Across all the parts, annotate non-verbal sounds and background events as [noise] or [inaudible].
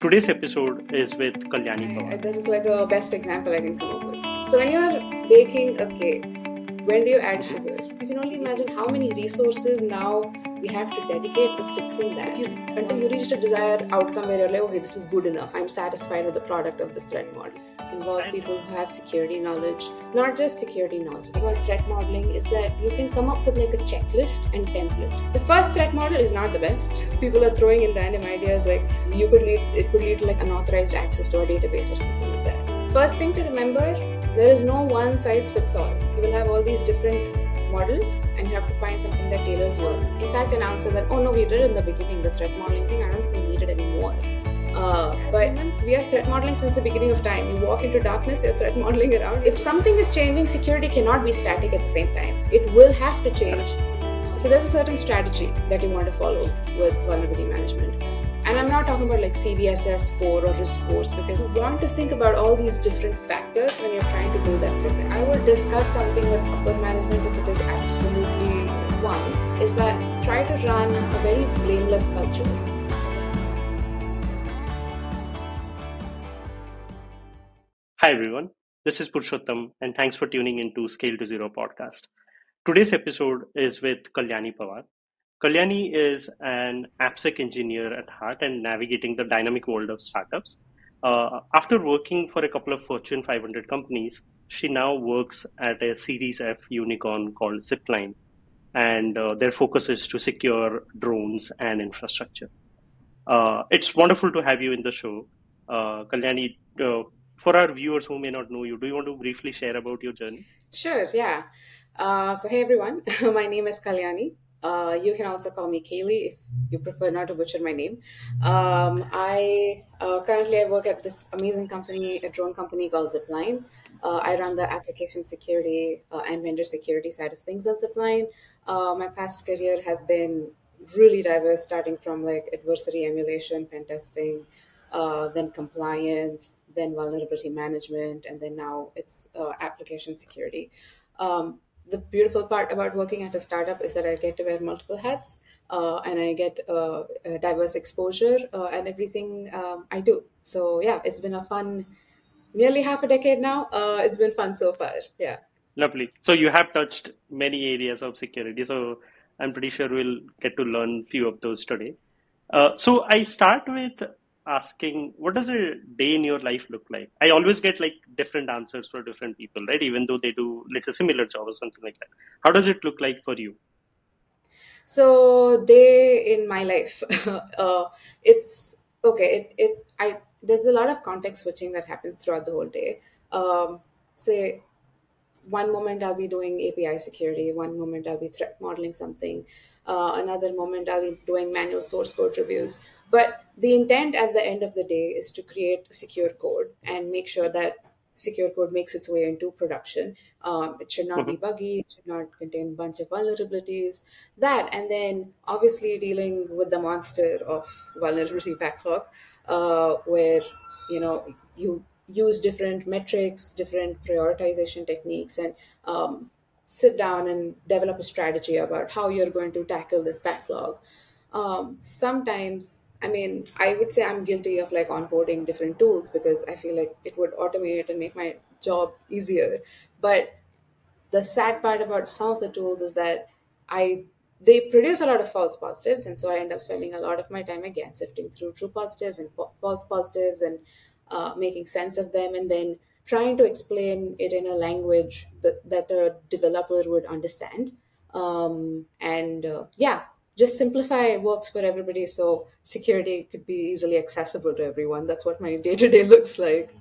Today's episode is with Kalyani I- Pawar. that is like a best example I can come up with. So when you're baking a cake, when do you add sugar? You can only imagine how many resources now we have to dedicate to fixing that. If you, until you reach a desired outcome where you're like, okay, this is good enough. I'm satisfied with the product of this threat model. Involve people who have security knowledge, not just security knowledge. The word threat modeling is that you can come up with like a checklist and template. The first threat model is not the best. [laughs] People are throwing in random ideas like you could lead it could lead to like unauthorized access to a database or something like that. First thing to remember, there is no one size fits all. You will have all these different models and you have to find something that tailors your. In fact, an answer that oh no, we did in the beginning the threat modeling thing. I don't Uh, but humans, we are threat modeling since the beginning of time. You walk into darkness, you're threat modeling around. If something is changing, security cannot be static at the same time. It will have to change. So there's a certain strategy that you want to follow with vulnerability management. And I'm not talking about like CVSS score or risk scores because you want to think about all these different factors when you're trying to do that program. I would discuss something with upper management if it is absolutely one, is that try to run a very blameless culture. Hi, everyone. This is Purushottam, and thanks for tuning into Scale to Zero podcast. Today's episode is with Kalyani Pawar. Kalyani is an AppSec engineer at heart and navigating the dynamic world of startups. Uh, after working for a couple of Fortune 500 companies, she now works at a Series F unicorn called Zipline, and uh, their focus is to secure drones and infrastructure. Uh, it's wonderful to have you in the show. Uh, Kalyani, uh, for our viewers who may not know you, do you want to briefly share about your journey? Sure, yeah. Uh, so, hey everyone, [laughs] my name is Kalyani. Uh, you can also call me Kaylee if you prefer not to butcher my name. Um, I uh, currently I work at this amazing company, a drone company called Zipline. Uh, I run the application security uh, and vendor security side of things at Zipline. Uh, my past career has been really diverse, starting from like adversary emulation, pen testing, uh, then compliance, then vulnerability management, and then now it's uh, application security. Um, the beautiful part about working at a startup is that I get to wear multiple hats uh, and I get uh, diverse exposure uh, and everything um, I do. So, yeah, it's been a fun, nearly half a decade now. Uh, it's been fun so far. Yeah. Lovely. So you have touched many areas of security. So I'm pretty sure we'll get to learn few of those today. Uh, so I start with asking, what does a day in your life look like? I always get like different answers for different people, right? Even though they do, let's say, similar job or something like that. How does it look like for you? So, day in my life, [laughs] uh, it's okay. It, it, I, there's a lot of context switching that happens throughout the whole day. Um, say, one moment I'll be doing API security, one moment I'll be threat modeling something, uh, another moment I'll be doing manual source code reviews. But the intent at the end of the day is to create secure code and make sure that secure code makes its way into production. Um, it should not be buggy, it should not contain a bunch of vulnerabilities. That, and then obviously dealing with the monster of vulnerability [laughs] backlog, uh, where you know you use different metrics, different prioritization techniques, and um, sit down and develop a strategy about how you're going to tackle this backlog. Um, sometimes, I mean, I would say I'm guilty of like onboarding different tools because I feel like it would automate and make my job easier. But the sad part about some of the tools is that I they produce a lot of false positives, and so I end up spending a lot of my time again sifting through true positives and fa- false positives and uh, making sense of them, and then trying to explain it in a language that, that a developer would understand. Um, and uh, yeah, just simplify works for everybody so security could be easily accessible to everyone. That's what my day to day looks like.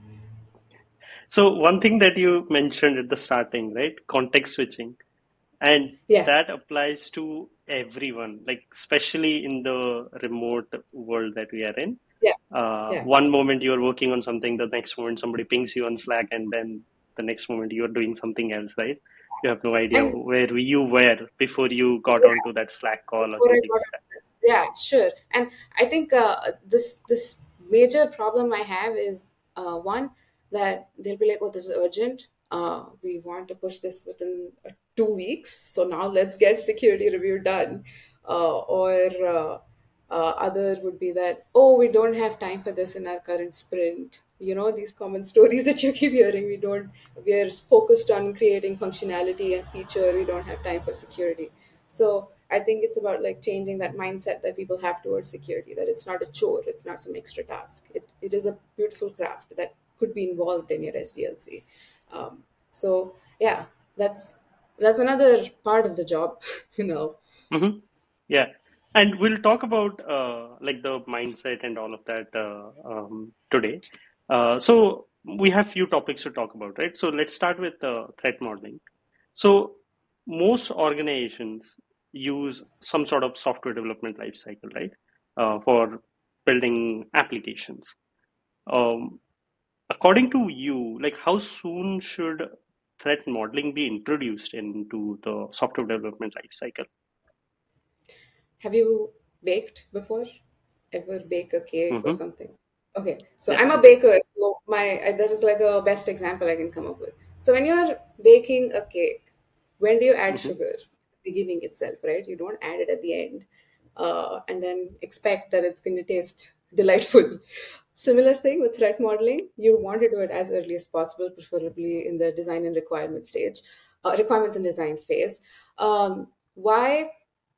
So one thing that you mentioned at the starting, right? Context switching. And Yeah, that applies to everyone, like especially in the remote world that we are in. yeah, Uh, yeah. one moment you are working on something, the next moment somebody pings you on Slack, and then the next moment you are doing something else, right? You have no idea And where you were before you got yeah, onto that Slack call or something like that. Yeah, sure. And I think uh, this this major problem I have is uh, one that they'll be like, "Oh, this is urgent. Uh, we want to push this within uh, two weeks. So now let's get security review done." Uh, or uh, uh, other would be that oh we don't have time for this in our current sprint you know these common stories [laughs] that you keep hearing. We don't we are focused on creating functionality and feature. We don't have time for security. So i think it's about like changing that mindset that people have towards security that it's not a chore it's not some extra task. It, it is a beautiful craft that could be involved in your sdlc um, so yeah that's that's another part of the job [laughs] you know. Hmm Yeah, and we'll talk about uh, like the mindset and all of that uh, um, today. Uh, so we have few topics to talk about, right? So let's start with uh, threat modeling. So most organizations use some sort of software development lifecycle, right, uh, for building applications. Um, according to you, like how soon should threat modeling be introduced into the software development lifecycle? Have you baked before? Ever bake a cake or Mm-hmm. something? Okay, so Yeah. I'm a baker, so my that is like a best example I can come up with. So when you're baking a cake, when do you add Mm-hmm. sugar? Beginning itself, right? You don't add it at the end, uh, and then expect that it's going to taste delightful. [laughs] Similar thing with threat modeling. You want to do it as early as possible, preferably in the design and requirement stage, uh, requirements and design phase. Um, why?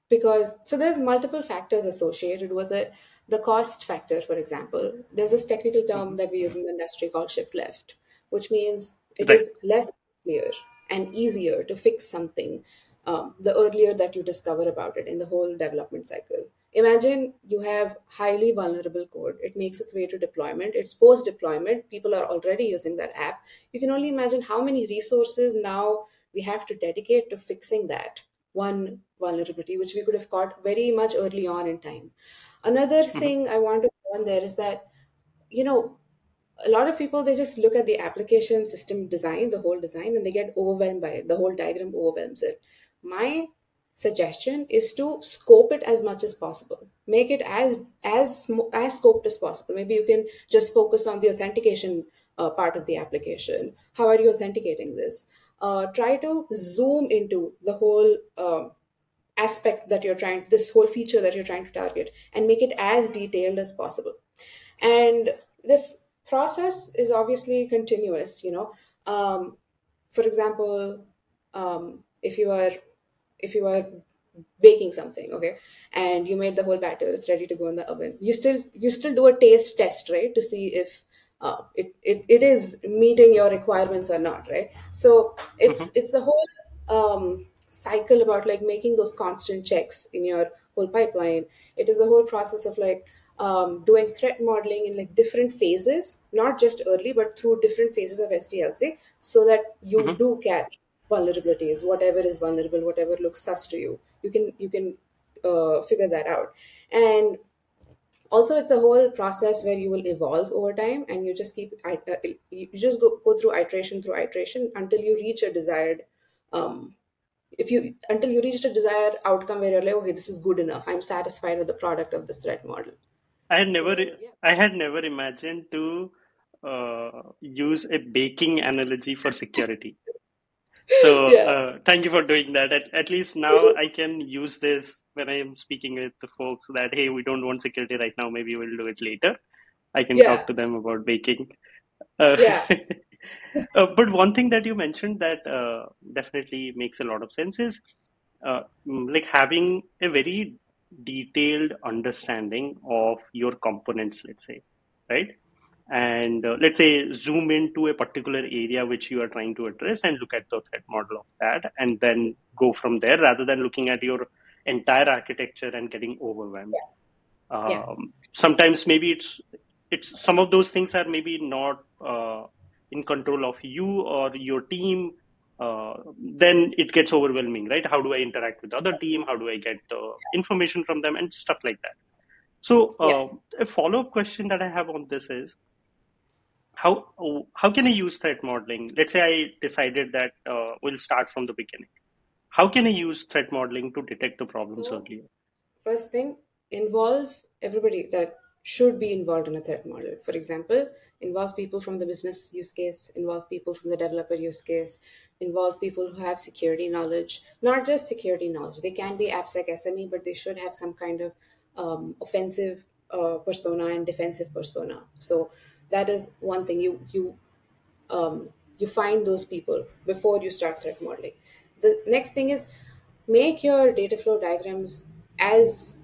because so there's multiple factors associated with it the cost factor for example there's this technical term Mm-hmm. that we use in the industry called shift left which means it Right. is less clear and easier to fix something um, the earlier that you discover about it in the whole development cycle imagine you have highly vulnerable code it makes its way to deployment it's post deployment people are already using that app you can only imagine how many resources now we have to dedicate to fixing that one vulnerability, which we could have caught very much early on in time. Another Mm-hmm. thing I want to put on there is that, you know, a lot of people they just look at the application system design, the whole design, and they get overwhelmed by it. The whole diagram overwhelms it. My suggestion is to scope it as much as possible. Make it as as as scoped as possible. Maybe you can just focus on the authentication uh, part of the application. How are you authenticating this? Uh, try to zoom into the whole um, aspect that you're trying this whole feature that you're trying to target and make it as detailed as possible. And this process is obviously continuous you know. Um, for example um, if you are if you are baking something okay and you made the whole batter it's ready to go in the oven you still you still do a taste test right to see if uh, it, it it is meeting your requirements or not right? So Mm-hmm. it's it's the whole um, cycle about like making those constant checks in your whole pipeline. It is a whole process of like um, doing threat modeling in like different phases not just early but through different phases of sdlc so that you Mm-hmm. do catch vulnerabilities whatever is vulnerable whatever looks sus to you. You can you can uh, figure that out. And also it's a whole process where you will evolve over time and you just keep uh, you just go, go through iteration through iteration until you reach a desired um, if you until you reach a desired outcome where you're like okay this is good enough i'm satisfied with the product of this threat model I had never, so yeah I had never imagined to uh, use a baking analogy for security. So [laughs] yeah uh, thank you for doing that. At, at least now [laughs] I can use this when I am speaking with the folks that hey, we don't want security right now. Maybe we'll do it later. I can yeah talk to them about baking. Uh, yeah [laughs] uh, but one thing that you mentioned that uh, definitely makes a lot of sense is uh, mm, like having a very detailed understanding of your components, let's say, right? And uh, let's say zoom into a particular area which you are trying to address and look at the threat model of that, and then go from there rather than looking at your entire architecture and getting overwhelmed. yeah Um, sometimes maybe it's it's some of those things are maybe not uh, in control of you or your team uh, then it gets overwhelming right? How do i interact with the other team? How do i get the information from them and stuff like that? So yeah. uh, a follow-up question that i have on this is how how can i use threat modeling? Let's say i decided that uh, we'll start from the beginning. How can i use threat modeling to detect the problems so earlier? First thing, involve everybody that should be involved in a threat model. For example, involve people from the business use case, involve people from the developer use case, involve people who have security knowledge, not just security knowledge. They can be AppSec SME, but they should have some kind of um, offensive uh, persona and defensive persona. So that is one thing you you um, you find those people before you start threat modeling. The next thing is make your data flow diagrams as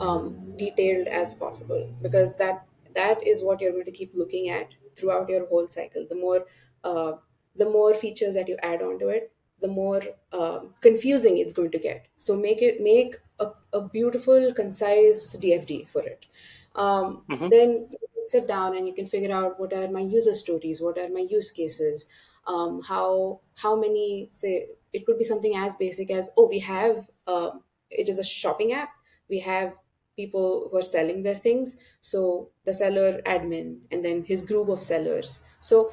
um, detailed as possible because that that is what you're going to keep looking at throughout your whole cycle. The more uh, the more features that you add onto it, the more uh, confusing it's going to get. So make it make a, a beautiful, concise DFD for it. Um, Mhm. Then sit down and you can figure out what are my user stories, what are my use cases, um, how how many say it could be something as basic as oh we have uh, it is a shopping app we have people who are selling their things. So the seller admin and then his group of sellers. So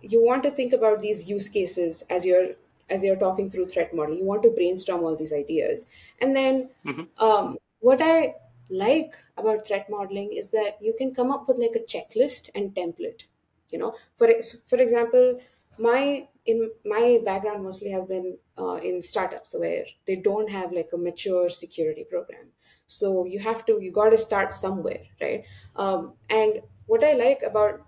you want to think about these use cases as you're as you're talking through threat model you want to brainstorm all these ideas. And then Mhm. um, what i like about threat modeling is that you can come up with like a checklist and template you know? For for example my in my background mostly has been uh, in startups where they don't have like a mature security program so you have to you got to start somewhere right? Um, and what i like about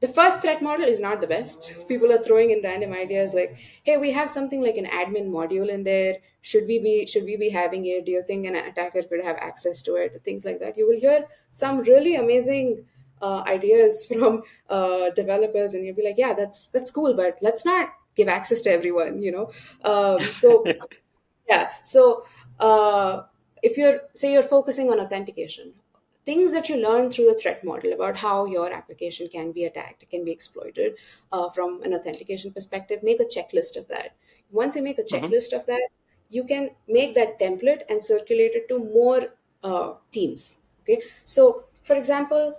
the first threat model is not the best. [laughs] People are throwing in random ideas like hey we have something like an admin module in there. Should we be should we be having it? Do you think an attacker could have access to it? Things like that. You will hear some really amazing uh, ideas [laughs] from uh, developers and you'll be like yeah that's that's cool but let's not give access to everyone you know? Um, so [laughs] yeah. So uh, if you're say you're focusing on authentication things that you learn through the threat model about how your application can be attacked can be exploited uh, from an authentication perspective make a checklist of that once you make a Mhm. checklist of that you can make that template and circulate it to more uh, teams okay so for example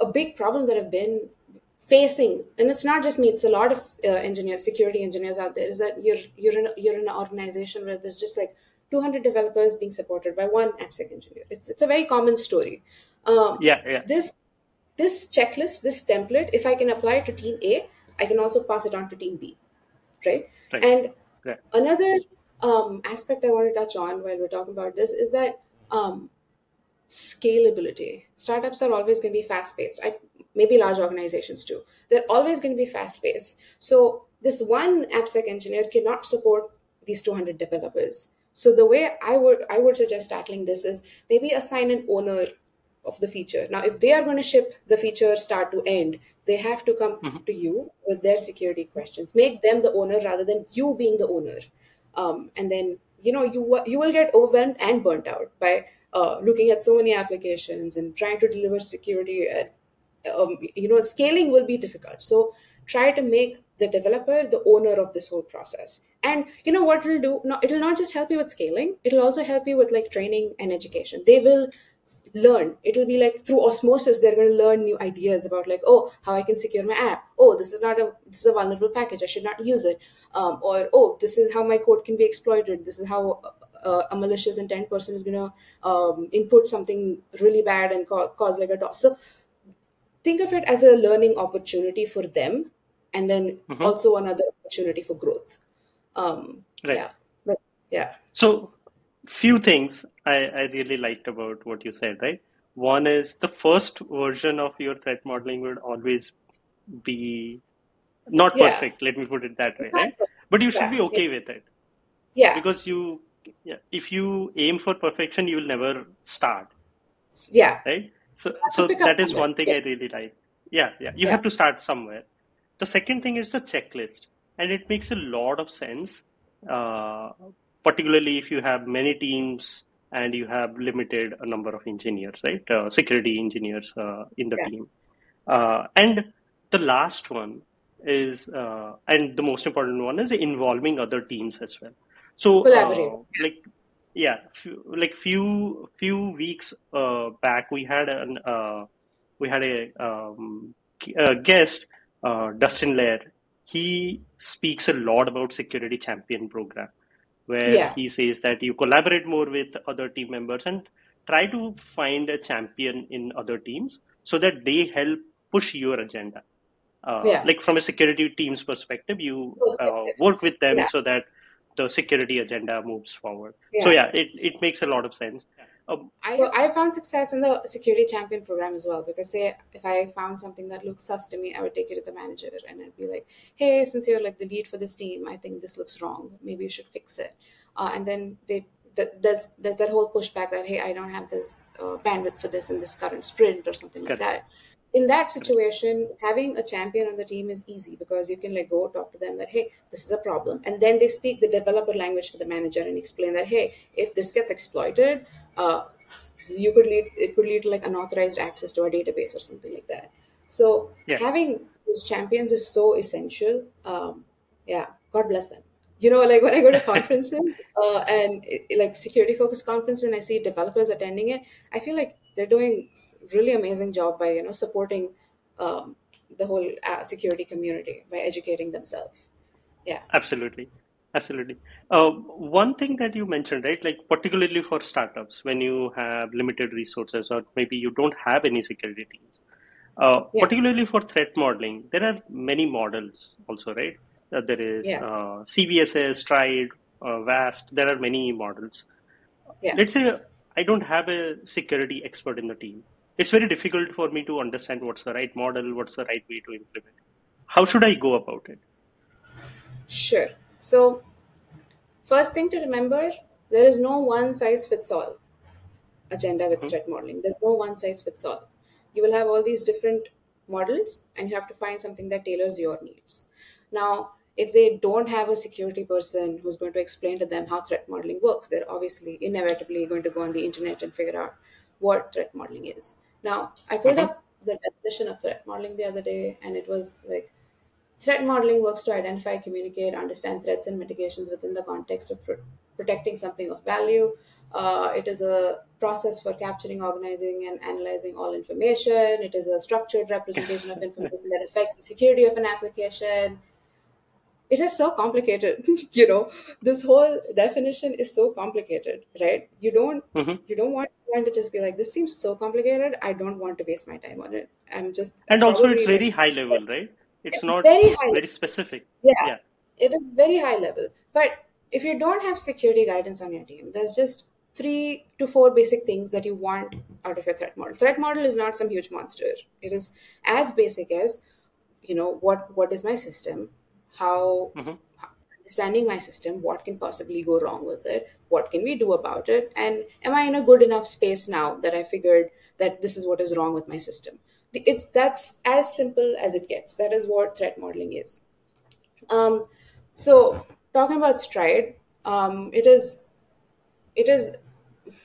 a big problem that I've been facing, and it's not just me; it's a lot of uh, engineers, security engineers out there. Is that you're you're in a, you're in an organization where there's just like 200 developers being supported by one AppSec engineer. It's it's a very common story. Um, Yeah, yeah. this this checklist, this template, if I can apply it to team A, I can also pass it on to team B, right? Right. And Right. another um, aspect I want to touch on while we're talking about this is that um, scalability. Startups are always going to be fast paced. Maybe large organizations too. They're always going to be fast paced. So this one AppSec engineer cannot support these 200 developers. So the way I would I would suggest tackling this is maybe assign an owner of the feature. Now, if they are going to ship the feature start to end, they have to come Mhm. to you with their security questions. Make them the owner rather than you being the owner. Um, and then you know you you will get overwhelmed and burnt out by uh, looking at so many applications and trying to deliver security. At, um, you know, scaling will be difficult. So try to make the developer the owner of this whole process. And you know what it'll do? No, it'll not just help you with scaling. It'll also help you with like training and education. They will learn it'll be like through osmosis they're going to learn new ideas about like oh how i can secure my app oh this is not a this is a vulnerable package i should not use it um, or oh this is how my code can be exploited this is how uh, a malicious intent person is going to um, input something really bad and ca- cause like a DoS so think of it as a learning opportunity for them and then Mhm. also another opportunity for growth um, Right. yeah but yeah So, few things I, I really liked about what you said, right? One is the first version of your threat modeling would always be not Yeah. perfect, let me put it that way, right? But you should be Yeah. okay with it yeah because you, yeah, if you aim for perfection, you will never start, yeah right? So, so that is one thing I really like. Yeah, yeah, you Yeah. have to start somewhere. The second thing is the checklist, and it makes a lot of sense, uh, particularly if you have many teams and you have limited a number of engineers, right? Uh, security engineers uh, in the Yeah. team. Uh, and the last one is, uh, and the most important one is involving other teams as well. So, Collaborate. uh, like, yeah, few, like few few weeks uh, back, we had an uh, we had a, um, a guest, uh, Dustin Lehr. He speaks a lot about security champion program, where Yeah. he says that you collaborate more with other team members and try to find a champion in other teams so that they help push your agenda. Uh, Yeah. Like from a security team's perspective, you uh, work with them Yeah. so that the security agenda moves forward. So yeah, it, it makes a lot of sense. Um, I I found success in the security champion program as well because say if I found something that looks sus to me, I would take it to the manager and I'd be like, "Hey, since you're like the lead for this team, I think this looks wrong. Maybe you should fix it." Uh, and then they th- there's there's that whole pushback that hey, I don't have this uh, bandwidth for this in this current sprint or something like that. In that situation, having a champion on the team is easy because you can like go talk to them that hey, this is a problem, and then they speak the developer language to the manager and explain that hey, if this gets exploited, uh, you could lead it could lead to like unauthorized access to a database or something like that. So Yeah, having those champions is so essential. Um, yeah, God bless them. You know, like when I go to [laughs] conferences uh, and it, like security focused conferences, and I see developers attending it, I feel like they're doing really amazing job by you know supporting um, the whole uh, security community by educating themselves. Yeah, absolutely. Absolutely. Uh, one thing that you mentioned, right? Like particularly for startups, when you have limited resources or maybe you don't have any security teams, uh, yeah, particularly for threat modeling, there are many models also, right? Uh, there is yeah, uh, CVSS, Stride, uh, VAST. There are many models. yeah. Let's say I don't have a security expert in the team. It's very difficult for me to understand what's the right model, what's the right way to implement. How should I go about it? Sure. So first thing to remember, there is no one size fits all. agenda with hmm threat modeling. There's no one size fits all. You will have all these different models, and you have to find something that tailors your needs. Now, if they don't have a security person who's going to explain to them how threat modeling works, they're obviously inevitably going to go on the internet and figure out what threat modeling is. Now, I pulled hmm up the definition of threat modeling the other day, and it was like Threat modeling works to identify, communicate, understand threats and mitigations within the context of pro- protecting something of value. Uh, it is a process for capturing, organizing, and analyzing all information. It is a structured representation of [laughs] information that affects the security of an application. It is so complicated, [laughs] you know. This whole definition is so complicated, right? You don't hmm you don't want someone to just be like, "This seems so complicated. I don't want to waste my time on it." I'm just And also, it's very high level, right? It's it's not very high very specific. yeah, Yeah. it is very high level. But if you don't have security guidance on your team, there's just three to four basic things that you want out of your threat model. Threat model is not some huge monster. It is as basic as, you know, what what is my system, how hmm understanding my system, what can possibly go wrong with it, what can we do about it, and am I in a good enough space now that I figured that this is what is wrong with my system. It's that's as simple as it gets. That is what threat modeling is. Um, so talking about Stride, um, it is it is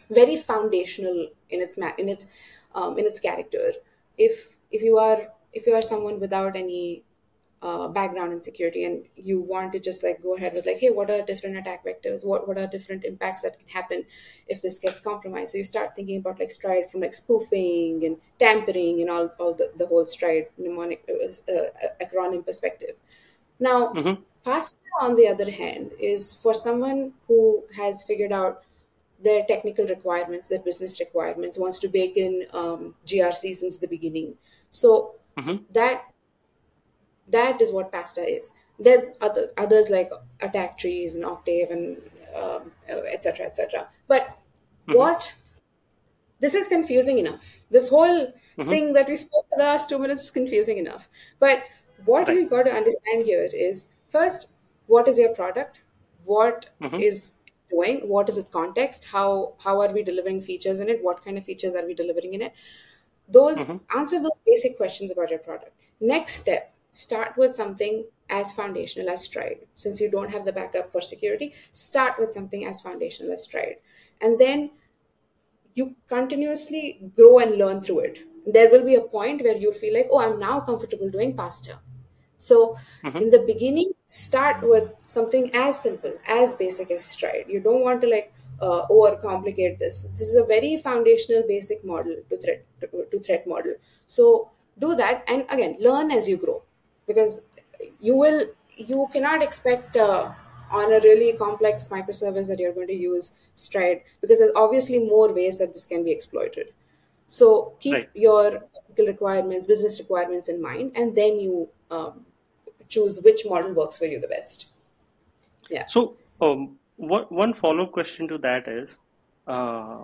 very foundational in its ma- in its um, in its character. If if you are if you are someone without any uh, background in security and you want to just like go ahead with like hey what are different attack vectors? What what are different impacts that can happen if this gets compromised? So you start thinking about like stride from like spoofing and tampering and all, all the, the whole stride mnemonic uh, uh, acronym perspective. Now, hmm pasta, on the other hand, is for someone who has figured out their technical requirements, their business requirements, wants to bake in um, GRC since the beginning. So hmm that that is what pasta is. There's other others like attack trees and octave and um, etc. etc. But hmm what this is confusing enough. This whole hmm thing that we spoke for the last two minutes is confusing enough. But what Right. you've got to understand here is first, what is your product? What hmm is doing? What is its context? How how are we delivering features in it? What kind of features are we delivering in it? Those hmm answer those basic questions about your product. Next step, start with something as foundational as Stride. Since you don't have the backup for security, start with something as foundational as Stride. And then you continuously grow and learn through it. There will be a point where you'll feel like, oh, I'm now comfortable doing pasta. So, hmm in the beginning, start with something as simple, as basic as Stride. You don't want to like uh, overcomplicate this. This is a very foundational, basic model to threat to, to threat model. So do that, and again, learn as you grow, because you will you cannot expect uh, on a really complex microservice that you're going to use Stride because there's obviously more ways that this can be exploited. So keep Right. your requirements, business requirements in mind, and then you um, choose which model works for you the best. Yeah. So, um, what, one follow-up question to that is, uh,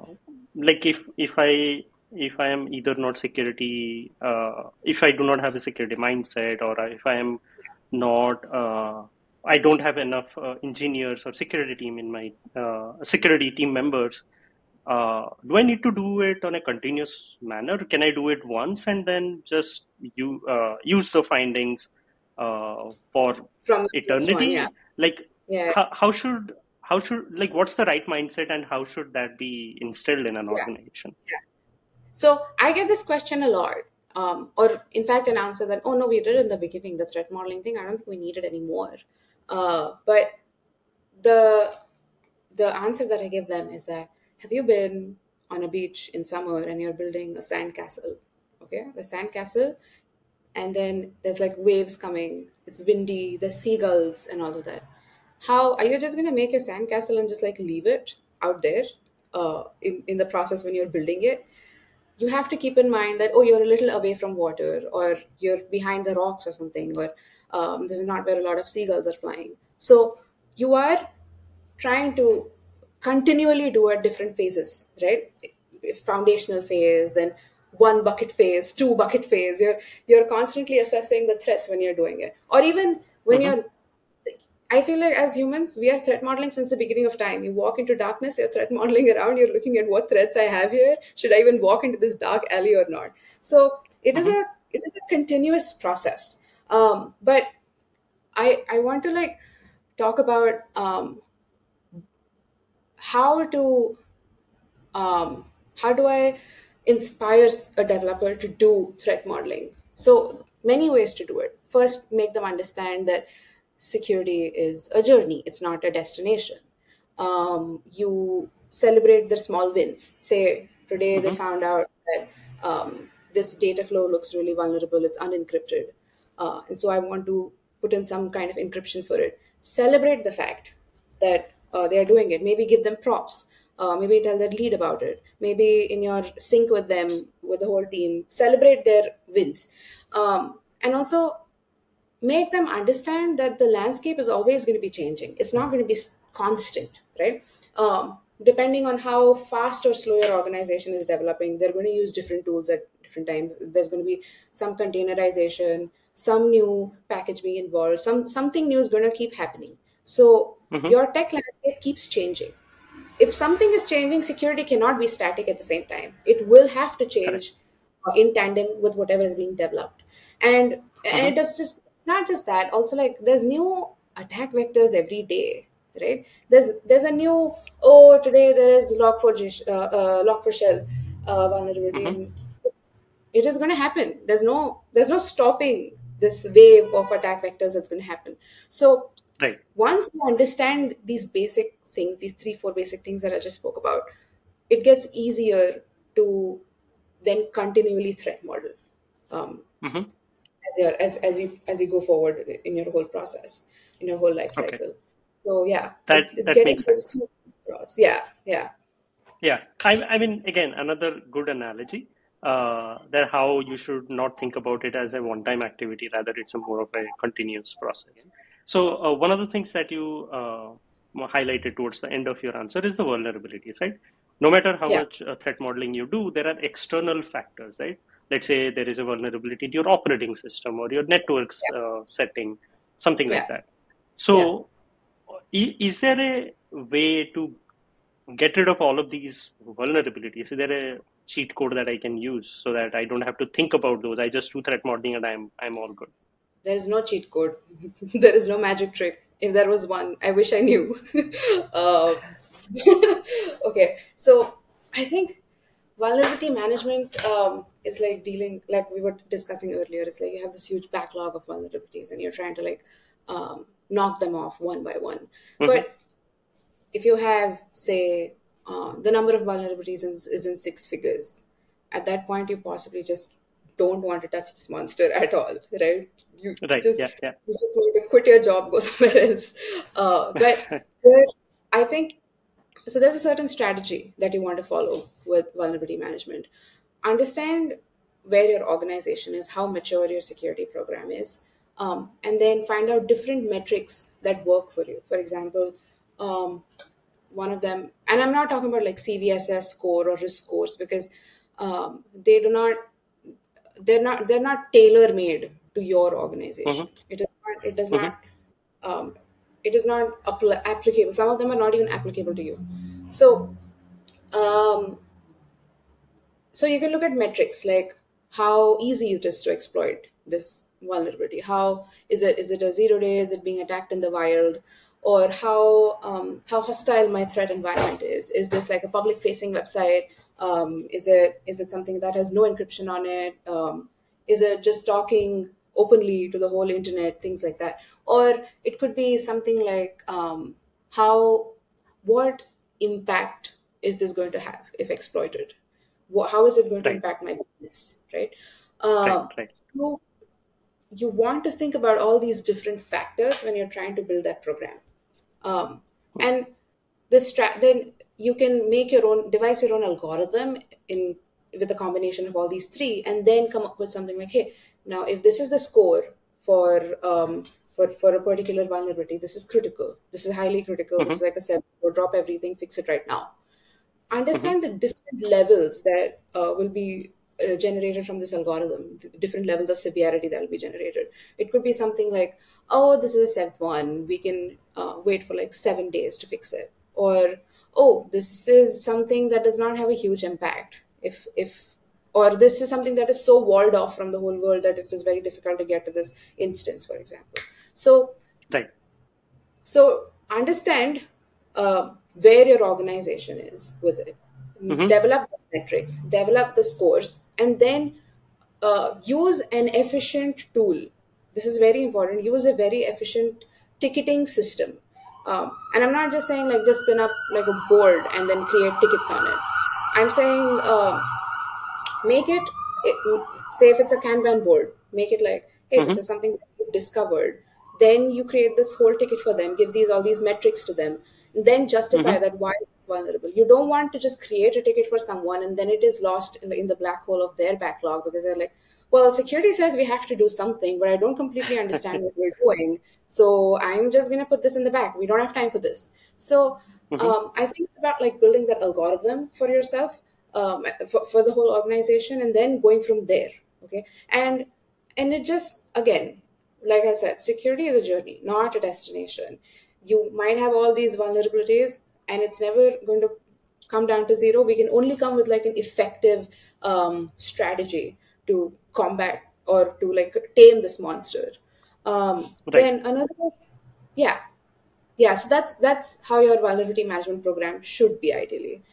like if if I if I am either not security, uh, if I do not have a security mindset, or if I am not, uh, I don't have enough uh, engineers or security team in my uh, security team members. Uh, do I need to do it on a continuous manner? Can I do it once and then just you uh, use the findings uh, for from first one. eternity? Yeah, Like yeah, how, how should how should like what's the right mindset and how should that be instilled in an yeah. organization? So I get this question a lot. Um, or in fact, an answer that, oh no, we did in the beginning, the threat modeling thing. I don't think we need it anymore. Uh, but the the answer that I give them is that have you been on a beach in summer and you're building a sand castle? Okay, the sand castle, and then there's like waves coming, it's windy, there's seagulls and all of that. How are you just gonna make your sand castle and just like leave it out there uh, in, in the process when you're building it? You have to keep in mind that oh you're a little away from water or you're behind the rocks or something or um, this is not where a lot of seagulls are flying. So you are trying to continually do at different phases right? Foundational phase then one bucket phase two bucket phase. You're you're constantly assessing the threats when you're doing it. Or even when Mm-hmm. you're I feel like as humans, we are threat modeling since the beginning of time. You walk into darkness, you're threat modeling around, you're looking at what threats I have here. Should I even walk into this dark alley or not? So it is Mm-hmm. a it is a continuous process. Um, but I I want to like talk about um, how to um, how do I inspire a developer to do threat modeling? So many ways to do it. First, make them understand that security is a journey; it's not a destination. Um, you celebrate their small wins. Say today they Mm-hmm. found out that um, this data flow looks really vulnerable; it's unencrypted, uh, and so I want to put in some kind of encryption for it. Celebrate the fact that uh, they are doing it. Maybe give them props. Uh, maybe tell their lead about it. Maybe in your sync with them, with the whole team, celebrate their wins. Um, and also make them understand that the landscape is always going to be changing. It's not going to be constant, right? Um, depending on how fast or slow your organization is developing, they're going to use different tools at different times. There's going to be some containerization, some new package being involved, some something new is going to keep happening. So Mm-hmm. your tech landscape keeps changing. If something is changing, security cannot be static at the same time. It will have to change uh, in tandem with whatever is being developed. And and it Mm-hmm. does just it's not just that. Also, like there's new attack vectors every day, right? There's there's a new oh today there is log4j uh, uh, log4shell uh, vulnerability, Mm-hmm. it is going to happen. There's no there's no stopping this wave of attack vectors that's going to happen. So Right. once you understand these basic things, these three four basic things that I just spoke about, it gets easier to then continually threat model. Um, Mm-hmm. As your as, as you as you go forward in your whole process in your whole life Okay. cycle so yeah That it's it's that getting makes sense. yeah yeah Yeah. I I mean again another good analogy. Uh, that how you should not think about it as a one-time activity, rather it's a more of a continuous process. So uh, one of the things that you uh, highlighted towards the end of your answer is the vulnerabilities, right? No matter how yeah much uh, threat modeling you do, there are external factors, right? Let's say there is a vulnerability to your operating system or your network's yeah uh, setting, something like that. So, i- is there a way to get rid of all of these vulnerabilities? Is there a cheat code that I can use so that I don't have to think about those? I just do threat modeling and I'm I'm all good. there is no cheat code [laughs] there is no magic trick if there was one i wish i knew [laughs] uh, [laughs] okay so i think vulnerability management um, is like dealing like we were discussing earlier it's like you have this huge backlog of vulnerabilities and you're trying to like um, knock them off one by one hmm but if you have say uh, the number of vulnerabilities is, is in six figures at that point you possibly just don't want to touch this monster at all right you Right. just Yeah. Yeah. you just want to quit your job go [laughs] somewhere else uh, but [laughs] i think so there's a certain strategy that you want to follow with vulnerability management understand where your organization is how mature your security program is um, and then find out different metrics that work for you for example um, one of them, and I'm not talking about like CVSS score or risk scores because um, they do not, they're not, they're not tailor made to your organization. Mm-hmm. It is not, it does Mm-hmm. not, um, it is not appl- applicable. Some of them are not even applicable to you. So, um, so you can look at metrics like how easy it is to exploit this vulnerability. How is it is it a zero day? Is it being attacked in the wild? Or how um, how hostile my threat environment is. Is this like a public facing website? Um, is it is it something that has no encryption on it? Um, is it just talking openly to the whole internet? Things like that. Or it could be something like um, how what impact is this going to have if exploited How is it going to impact my business right? Right. uh, Right. you, you want to think about all these different factors when you're trying to build that program. Um, and the stra- then you can make your own devise your own algorithm in with a combination of all these three and then come up with something like hey now if this is the score for um, for, for a particular vulnerability this is critical. This is highly critical. This is like a seven or drop everything fix it right now understand the different levels that uh, will be uh, generated from this algorithm, the different levels of severity that will be generated. It could be something like, oh, this is a Sev 1, we can uh, wait for like seven days to fix it. Or, oh, this is something that does not have a huge impact. If, if, or this is something that is so walled off from the whole world that it is very difficult to get to this instance, for example. So, Right. so understand uh, where your organization is with it. Mhm. Develop those metrics, develop the scores, and then uh, use an efficient tool. This is very important. Use a very efficient ticketing system. Um, and I'm not just saying like just spin up like a board and then create tickets on it. I'm saying uh, make it, it say if it's a kanban board make it like hey this is something that you've discovered then you create this whole ticket for them give these all these metrics to them then justify that why is this vulnerable? You don't want to just create a ticket for someone and then it is lost in the, in the black hole of their backlog because they're like well security says we have to do something but i don't completely understand what we're doing. So i'm just going to put this in the back. We don't have time for this. So um, i think it's about like building that algorithm for yourself um, for, for the whole organization and then going from there okay? And and it just again like i said security is a journey not a destination you might have all these vulnerabilities and it's never going to come down to zero we can only come with like an effective um, strategy to combat or to like tame this monster um, Right. then another yeah yeah so that's that's how your vulnerability management program should be ideally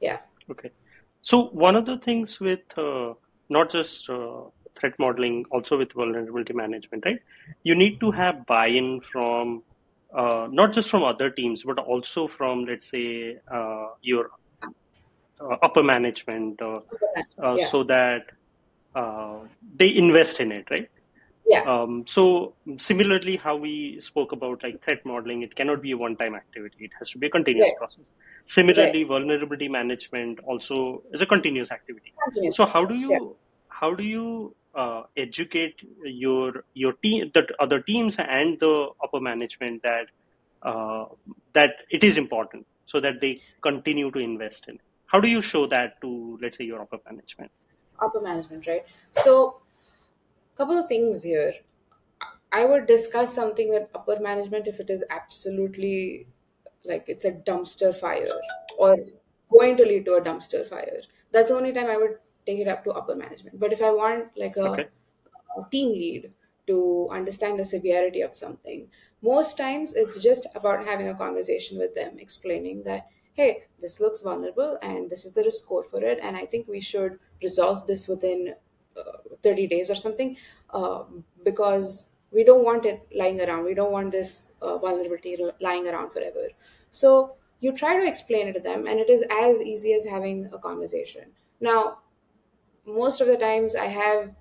yeah Okay. So one of the things with uh, not just uh, threat modeling, also with vulnerability management, right? You need to have buy-in from uh, not just from other teams, but also from, let's say, uh, your uh, upper management, uh, uh, yeah so that uh, they invest in it, right? yeah Um, so similarly, how we spoke about like threat modeling, it cannot be a one-time activity. It has to be a continuous right process. Similarly, vulnerability management also is a continuous activity. continuous So how do process yeah you how do you uh, educate your your team, the other teams, and the upper management that uh, that it is important, so that they continue to invest in it? How do you show that to let's say your upper management? upper management right so couple of things here i would discuss something with upper management if it is absolutely like it's a dumpster fire or going to lead to a dumpster fire that's the only time i would take it up to upper management but if i want like a Okay. team lead to understand the severity of something. Most times it's just about having a conversation with them, explaining that, hey, this looks vulnerable and this is the risk score for it. And I think we should resolve this within uh, 30 days or something uh, because we don't want it lying around. We don't want this uh, vulnerability lying around forever. So you try to explain it to them, and it is as easy as having a conversation. Now, most of the times I have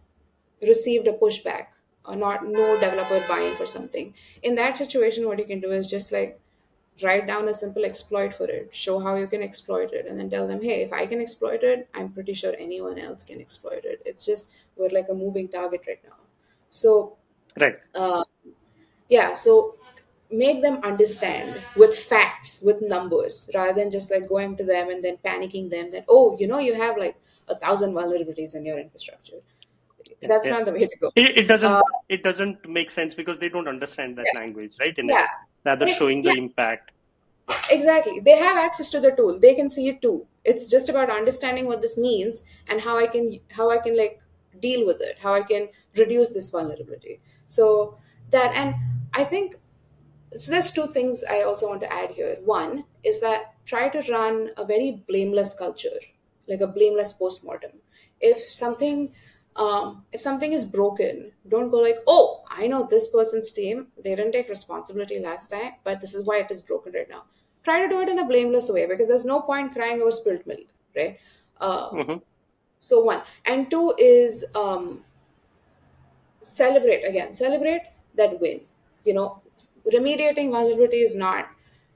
received a pushback or not no developer buy-in for something. In that situation what you can do is just like write down a simple exploit for it. Show how you can exploit it and then tell them hey if i can exploit it i'm pretty sure anyone else can exploit it. It's just we're like a moving target right now. So Right. uh, yeah so make them understand with facts with numbers rather than just like going to them and then panicking them that oh you know you have like a thousand vulnerabilities in your infrastructure. That's yeah. not the way to go. It, it doesn't uh, it doesn't make sense because they don't understand that yeah. language, right? In yeah. rather They- showing the yeah. impact. exactly. They have access to the tool. They can see it too. It's just about understanding what this means and how i can how i can like deal with it how i can reduce this vulnerability. So that and i think so there's two things i also want to add here. One is that try to run a very blameless culture like a blameless postmortem. If something um, if something is broken don't go like oh i know this person's team they didn't take responsibility last time but this is why it is broken right now. Try to do it in a blameless way because there's no point crying over spilled milk right? Uh, hmm so one. And two is um, celebrate again celebrate that win. You know remediating vulnerability is not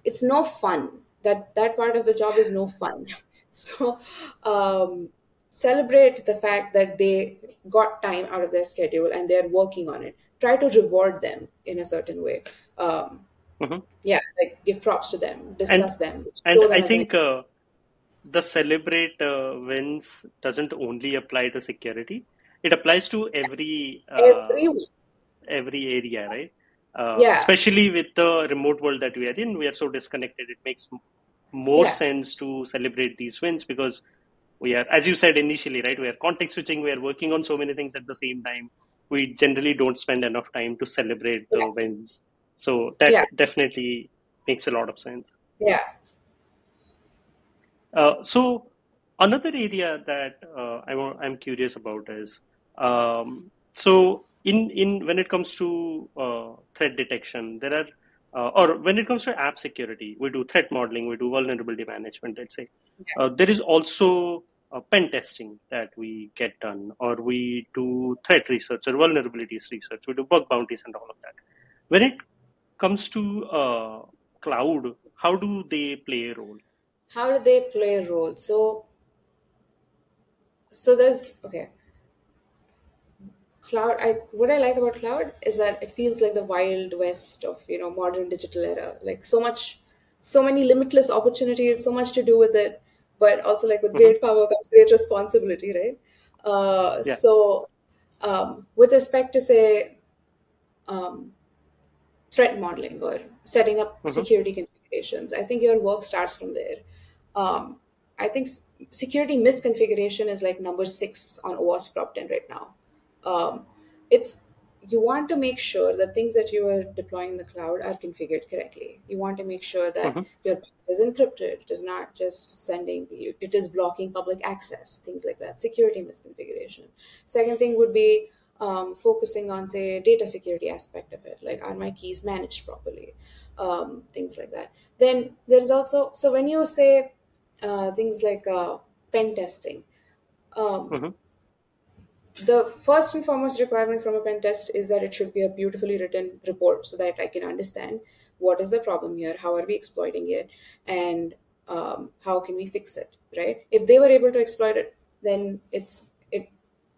it's no fun. That that part of the job is no fun [laughs] [laughs] so um, celebrate the fact that they got time out of their schedule and they're working on it try to reward them in a certain way um, hmm yeah like give props to them And discuss them and them I think uh, the celebrate uh, wins doesn't only apply to security. It applies to every uh, everyone every area, right? Uh, yeah especially with the remote world that we are in, we are so disconnected. It makes more yeah sense to celebrate these wins because we are, as you said initially, right? We are context switching. We are working on so many things at the same time. We generally don't spend enough time to celebrate yeah the wins. So that yeah definitely makes a lot of sense. yeah Uh, so another area that uh, I want, I'm curious about is um, so in in when it comes to uh, threat detection, there are uh, or when it comes to app security, we do threat modeling, we do vulnerability management. Let's say yeah uh, there is also uh, pen testing that we get done, or we do threat research or vulnerabilities research. We do bug bounties and all of that. When it comes to uh, cloud, how do they play a role? how do they play a role so so there's okay cloud i what i like about cloud is that it feels like the wild west of you know modern digital era like so much so many limitless opportunities so much to do with it but also like with hmm great power comes great responsibility right uh Yeah. so um with respect to say um threat modeling or setting up hmm security configurations. I think your work starts from there. Um, I think security misconfiguration is like number six on OWASP Top 10 right now. Um, it's you want to make sure that things that you are deploying in the cloud are configured correctly. You want to make sure that hmm your is encrypted, it is not just sending you, it is blocking public access, things like that. Security misconfiguration. Second thing would be um, focusing on, say, data security aspect of it, like are my keys managed properly, um, things like that. Then there's also so when you say uh, things like uh, pen testing, um, hmm the first and foremost requirement from a pen test is that it should be a beautifully written report so that I can understand what is the problem here, how are we exploiting it, and um, how can we fix it, right? If they were able to exploit it, then it's it.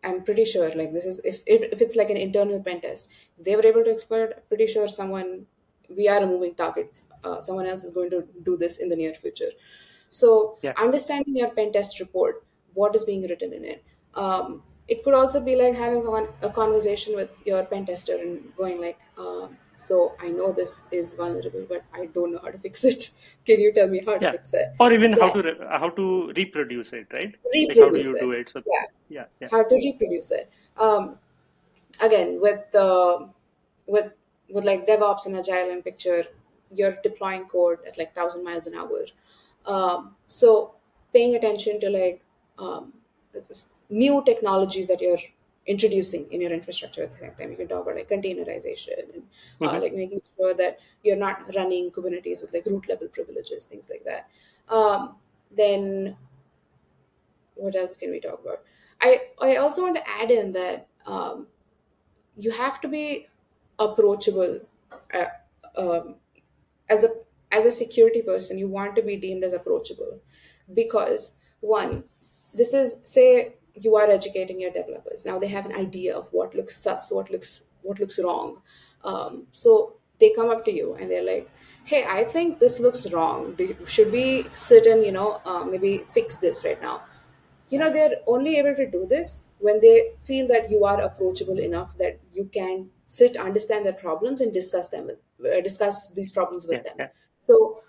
I'm pretty sure like this is if if, if it's like an internal pen test, if they were able to exploit, it, pretty sure someone we are a moving target. Uh, someone else is going to do this in the near future. So Yeah. understanding your pen test report, what is being written in it. Um, it could also be like having a, a conversation with your pen tester and going like, um, so I know this is vulnerable, but I don't know how to [laughs] fix it. Can you tell me how to fix it? Or even how to re- how to reproduce it, right? Like how do reproduce you it. do it? So Yeah, yeah, yeah. how to reproduce it. Um, again, with the with with like DevOps and Agile in picture, you're deploying code at like thousand miles an hour. Um, so paying attention to like um, new technologies that you're introducing in your infrastructure at the same time. You can talk about like containerization and uh, hmm like making sure that you're not running Kubernetes with like root level privileges, things like that. Um, then what else can we talk about? I I also want to add in that um, you have to be approachable uh, um, as a as a security person. You want to be deemed as approachable because one, this is say you are educating your developers now they have an idea of what looks sus what looks what looks wrong um, so they come up to you and they're like, "Hey, I think this looks wrong. Do you, should we sit and you know uh, maybe fix this right now?" You know, they're only able to do this when they feel that you are approachable enough that you can sit, understand their problems, and discuss them with uh, discuss these problems with Yeah, them. yeah, So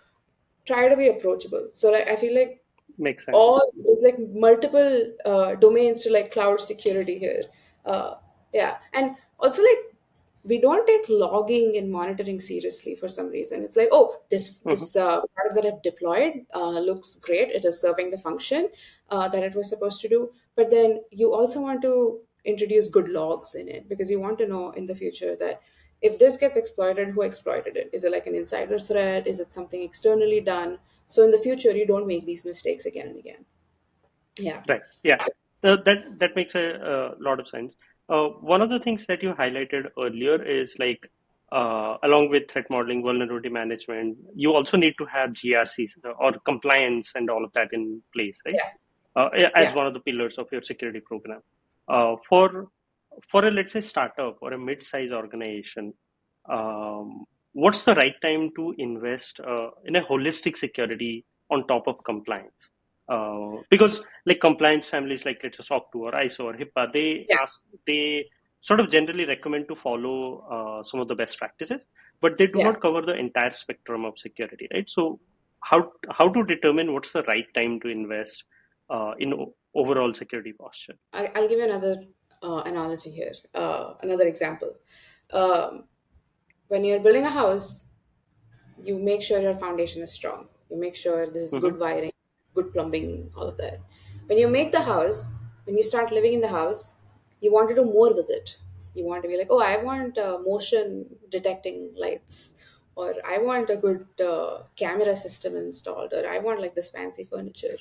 try to be approachable. So like I feel like makes sense. all there's like multiple uh, domains to like cloud security here. Uh, yeah. And also like we don't take logging and monitoring seriously for some reason. It's like oh this hmm this uh, product that i've deployed uh, looks great. It is serving the function uh, that it was supposed to do. But then you also want to introduce good logs in it because you want to know in the future that if this gets exploited who exploited it? Is it like an insider threat? Is it something externally done so in the future you don't make these mistakes again and again yeah Right. Yeah. Uh, that that makes a, a lot of sense. Uh, one of the things that you highlighted earlier is like uh, along with threat modeling, vulnerability management, you also need to have GRCs or compliance and all of that in place, right? yeah Uh, as yeah one of the pillars of your security program. Uh, for for a let's say startup or a mid-sized organization, um, what's the right time to invest uh, in a holistic security on top of compliance? Uh, because like compliance families like let's say SOC 2 or ISO or HIPAA, they yeah ask they sort of generally recommend to follow uh, some of the best practices, but they do yeah not cover the entire spectrum of security, right? So how how to determine what's the right time to invest uh, in o- overall security posture? I, i'll give you another uh, analogy here uh, another example um, when you're building a house you make sure your foundation is strong. You make sure this is hmm good wiring good plumbing all of that. When you make the house when you start living in the house you want to do more with it. You want to be like oh i want uh, motion detecting lights or i want a good uh, camera system installed or i want like this fancy furniture.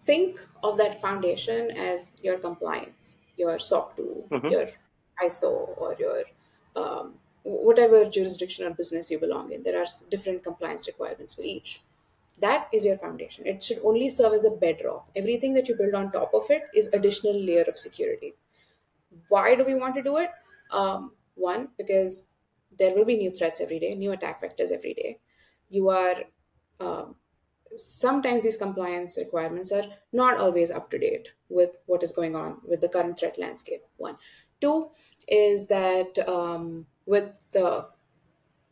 Think of that foundation as your compliance, your SOC 2, hmm your ISO, or your um, whatever jurisdiction or business you belong in. There are different compliance requirements for each. That is your foundation. It should only serve as a bedrock. Everything that you build on top of it is additional layer of security. Why do we want to do it? Um, one, because there will be new threats every day, new attack vectors every day. You are um, sometimes these compliance requirements are not always up to date with what is going on with the current threat landscape. One, two is that um, with the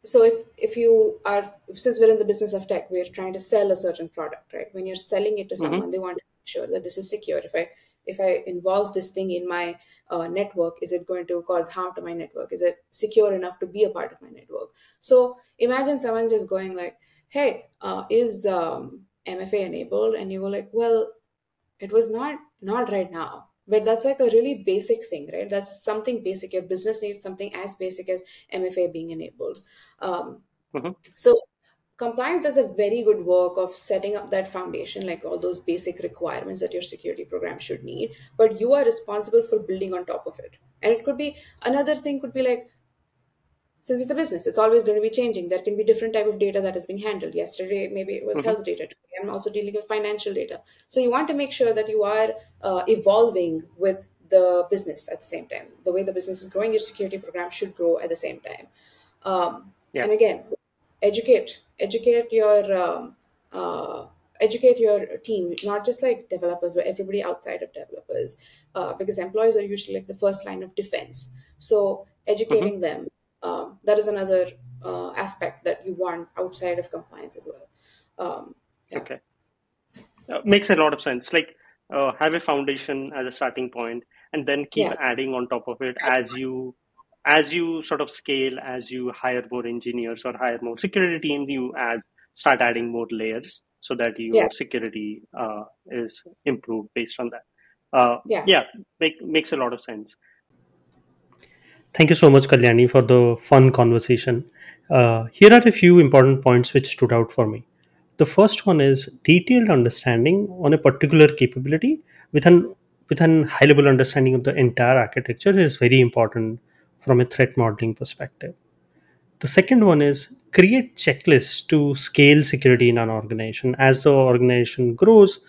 so if if you are since we're in the business of tech we're trying to sell a certain product right? When you're selling it to hmm someone they want to make sure that this is secure. If i if i involve this thing in my uh, network is it going to cause harm to my network? Is it secure enough to be a part of my network? So imagine someone just going like hey uh, is um, mfa enabled? And you go like well it was not not right now but that's like a really basic thing right? That's something basic. Your business needs something as basic as mfa being enabled. Um, hmm so compliance does a very good work of setting up that foundation like all those basic requirements that your security program should need but you are responsible for building on top of it. And it could be another thing could be like since it's a business it's always going to be changing. There can be different type of data that is being handled. Yesterday maybe it was hmm health data. Today i'm also dealing with financial data. So you want to make sure that you are uh, evolving with the business at the same time. The way the business is growing your security program should grow at the same time. Um, Yeah. and again educate. Educate your um, uh, educate your team not just like developers but everybody outside of developers. Uh, because employees are usually like the first line of defense. So educating them um, that is another uh, aspect that you want outside of compliance as well um, yeah Okay. Uh, makes a lot of sense. Like uh, have a foundation as a starting point, and then keep yeah adding on top of it as you as you sort of scale, as you hire more engineers or hire more security teams, you add start adding more layers so that yeah your security uh, is improved based on that. Uh, yeah yeah, make, makes a lot of sense. Thank you so much, Kalyani, for the fun conversation. Uh, here are a few important points which stood out for me. The first one is detailed understanding on a particular capability with an with an high level understanding of the entire architecture is very important from a threat modeling perspective. The second one is create checklists to scale security in an organization. As the organization grows,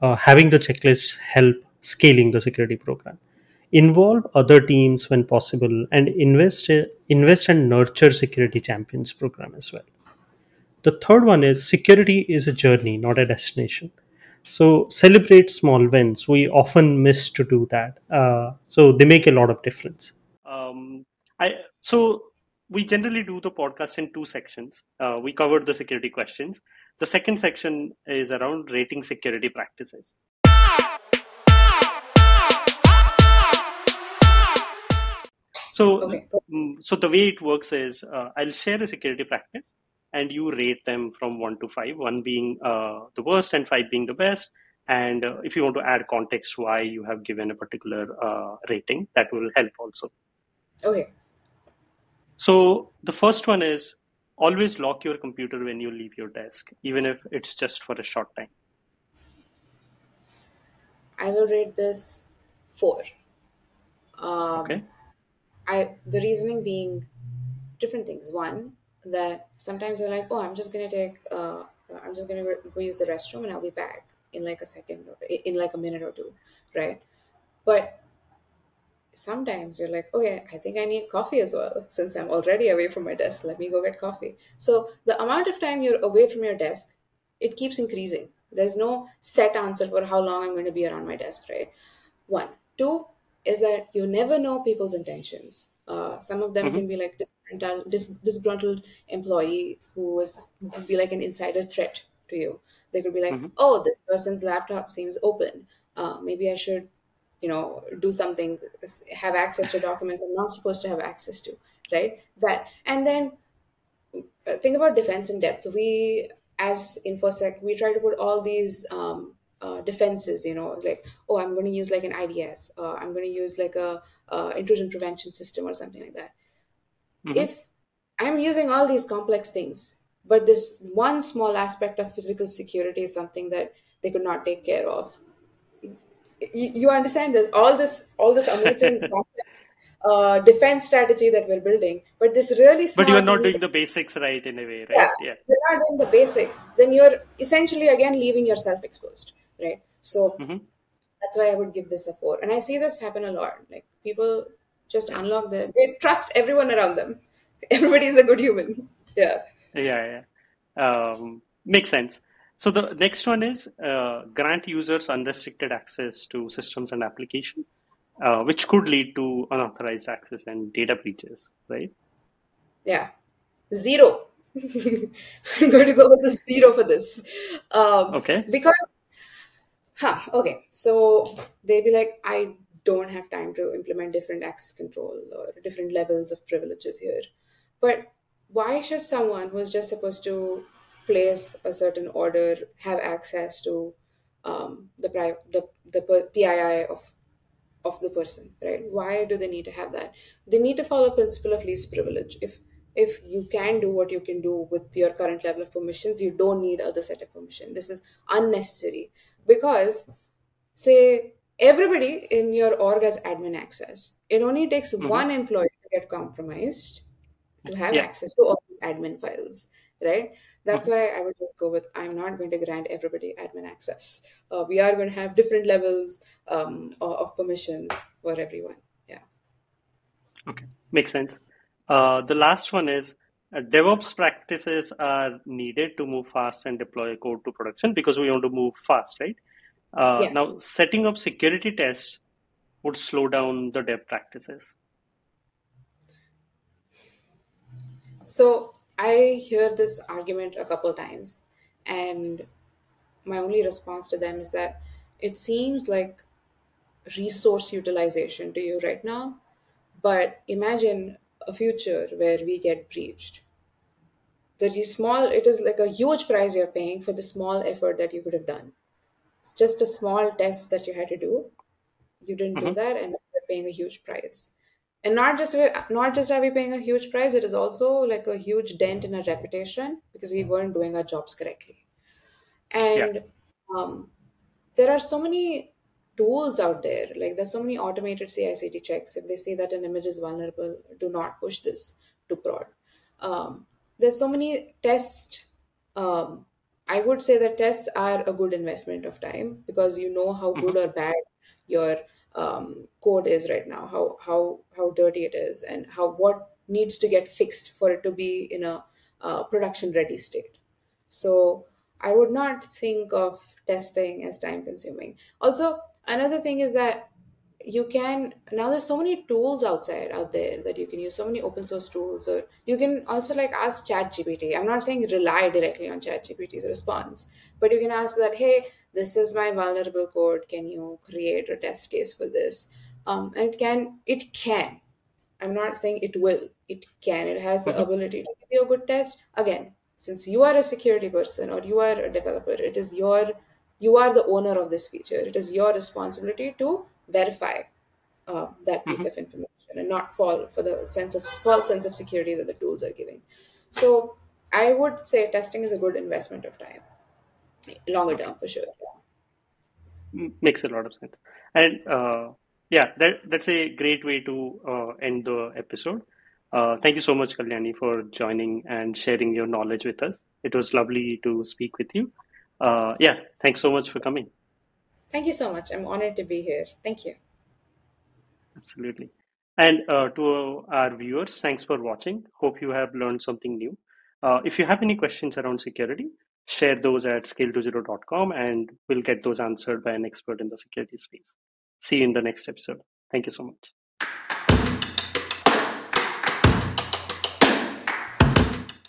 uh, having the checklists help scaling the security program involve other teams when possible, and invest invest and nurture security champions program as well. The third one is security is a journey, not a destination. So celebrate small wins. We often miss to do that. Uh, so they make a lot of difference. Um, I so we generally do the podcast in two sections. Uh, we covered the security questions. The second section is around rating security practices. So, okay. Mm, so the way it works is uh, I'll share a security practice, and you rate them from one to five. One being uh, the worst, and five being the best. And uh, if you want to add context why you have given a particular uh, rating, that will help also. Okay. So the first one is always lock your computer when you leave your desk, even if it's just for a short time. I will rate this four. Um, okay. I the reasoning being different things. One that sometimes you're like, oh, I'm just gonna take, uh, I'm just gonna go use the restroom and I'll be back in like a second, or in like a minute or two, right? But sometimes you're like, okay, I think I need coffee as well. [laughs] Since I'm already away from my desk, let me go get coffee. So the amount of time you're away from your desk, it keeps increasing. There's no set answer for how long I'm going to be around my desk, right? One. Two, is that you never know people's intentions. Uh, some of them mm-hmm. can be like disgruntled, dis- disgruntled employee who is who could be like an insider threat to you. They could be like, mm-hmm. "Oh, this person's laptop seems open. Uh, maybe I should, you know, do something, have access to documents I'm not supposed to have access to." Right? That, and then uh, think about defense in depth. We, as infosec, we try to put all these um, uh, defenses you know like oh i'm going to use like an ids uh, i'm going to use like a uh, intrusion prevention system or something like that mm-hmm. if i'm using all these complex things but this one small aspect of physical security is something that they could not take care of you, you understand this all this all this amazing [laughs] uh, defense strategy that we're building but this really but you're not doing the basics right in a way right yeah, yeah. you're not doing the basic then you're essentially again leaving yourself exposed right? So mm-hmm. that's why i would give this a four. And i see this happen a lot. Like people just unlock the they trust everyone around them. [laughs] Everybody is a good human. [laughs] Yeah. Yeah yeah um, makes sense. So the next one is uh, grant users unrestricted access to systems and application uh, which could lead to unauthorized access and data breaches right? Yeah. Zero. [laughs] I'm going to go with a zero for this. Um, okay. because huh, okay. So they'd be like, I don't have time to implement different access control or different levels of privileges here. But why should someone who's just supposed to place a certain order have access to um, the, pri- the the PII of of the person, right? Why do they need to have that? They need to follow principle of least privilege. If if you can do what you can do with your current level of permissions, you don't need other set of permission. This is unnecessary because say everybody in your org has admin access. It only takes mm-hmm. one employee to get compromised to have yeah. access to all the admin files right? That's mm-hmm. why i would just go with i'm not going to grant everybody admin access. Uh, we are going to have different levels um, of permissions for everyone. Yeah. Okay. Makes sense. Uh, the last one is DevOps practices are needed to move fast and deploy code to production because we want to move fast, right? Uh, yes. Now, setting up security tests would slow down the dev practices. So I hear this argument a couple times, and my only response to them is that it seems like resource utilization to you right now. But imagine a future where we get breached. The small it is like a huge price you're paying for the small effort that you could have done. It's just a small test that you had to do. You didn't mm-hmm. do that and you're paying a huge price. And not just not just are we paying a huge price it is also like a huge dent in our reputation because we weren't doing our jobs correctly. And yeah. um, there are so many tools out there like there's so many automated ci/cd checks if they see that an image is vulnerable do not push this to prod um, there's so many tests um, i would say that tests are a good investment of time because you know how good mm-hmm. or bad your um, code is right now, how how how dirty it is, and how what needs to get fixed for it to be in a uh, production ready state. So I would not think of testing as time consuming. Also, another thing is that you can now there's so many tools outside out there that you can use so many open source tools or you can also like ask chat gpt i'm not saying rely directly on chat gpt's response but you can ask that hey this is my vulnerable code. Can you create a test case for this? Um, and it can it can. I'm not saying it will. It can. It has the Mhm. ability to give you a good test. Again since you are a security person or you are a developer it is your you are the owner of this feature it is your responsibility to verify uh, that piece Mhm. of information and not fall for the sense of false sense of security that the tools are giving so i would say testing is a good investment of time longer term for sure Makes a lot of sense. And uh, yeah, that that's a great way to uh, end the episode. Uh, thank you so much, Kalyani, for joining and sharing your knowledge with us. It was lovely to speak with you. Uh, yeah, thanks so much for coming. thank you so much i'm honored to be here thank you Absolutely. And uh, to our viewers, thanks for watching. Hope you have learned something new. Uh, if you have any questions around security, share those at scaletozero.com and we'll get those answered by an expert in the security space. See you in the next episode. Thank you so much.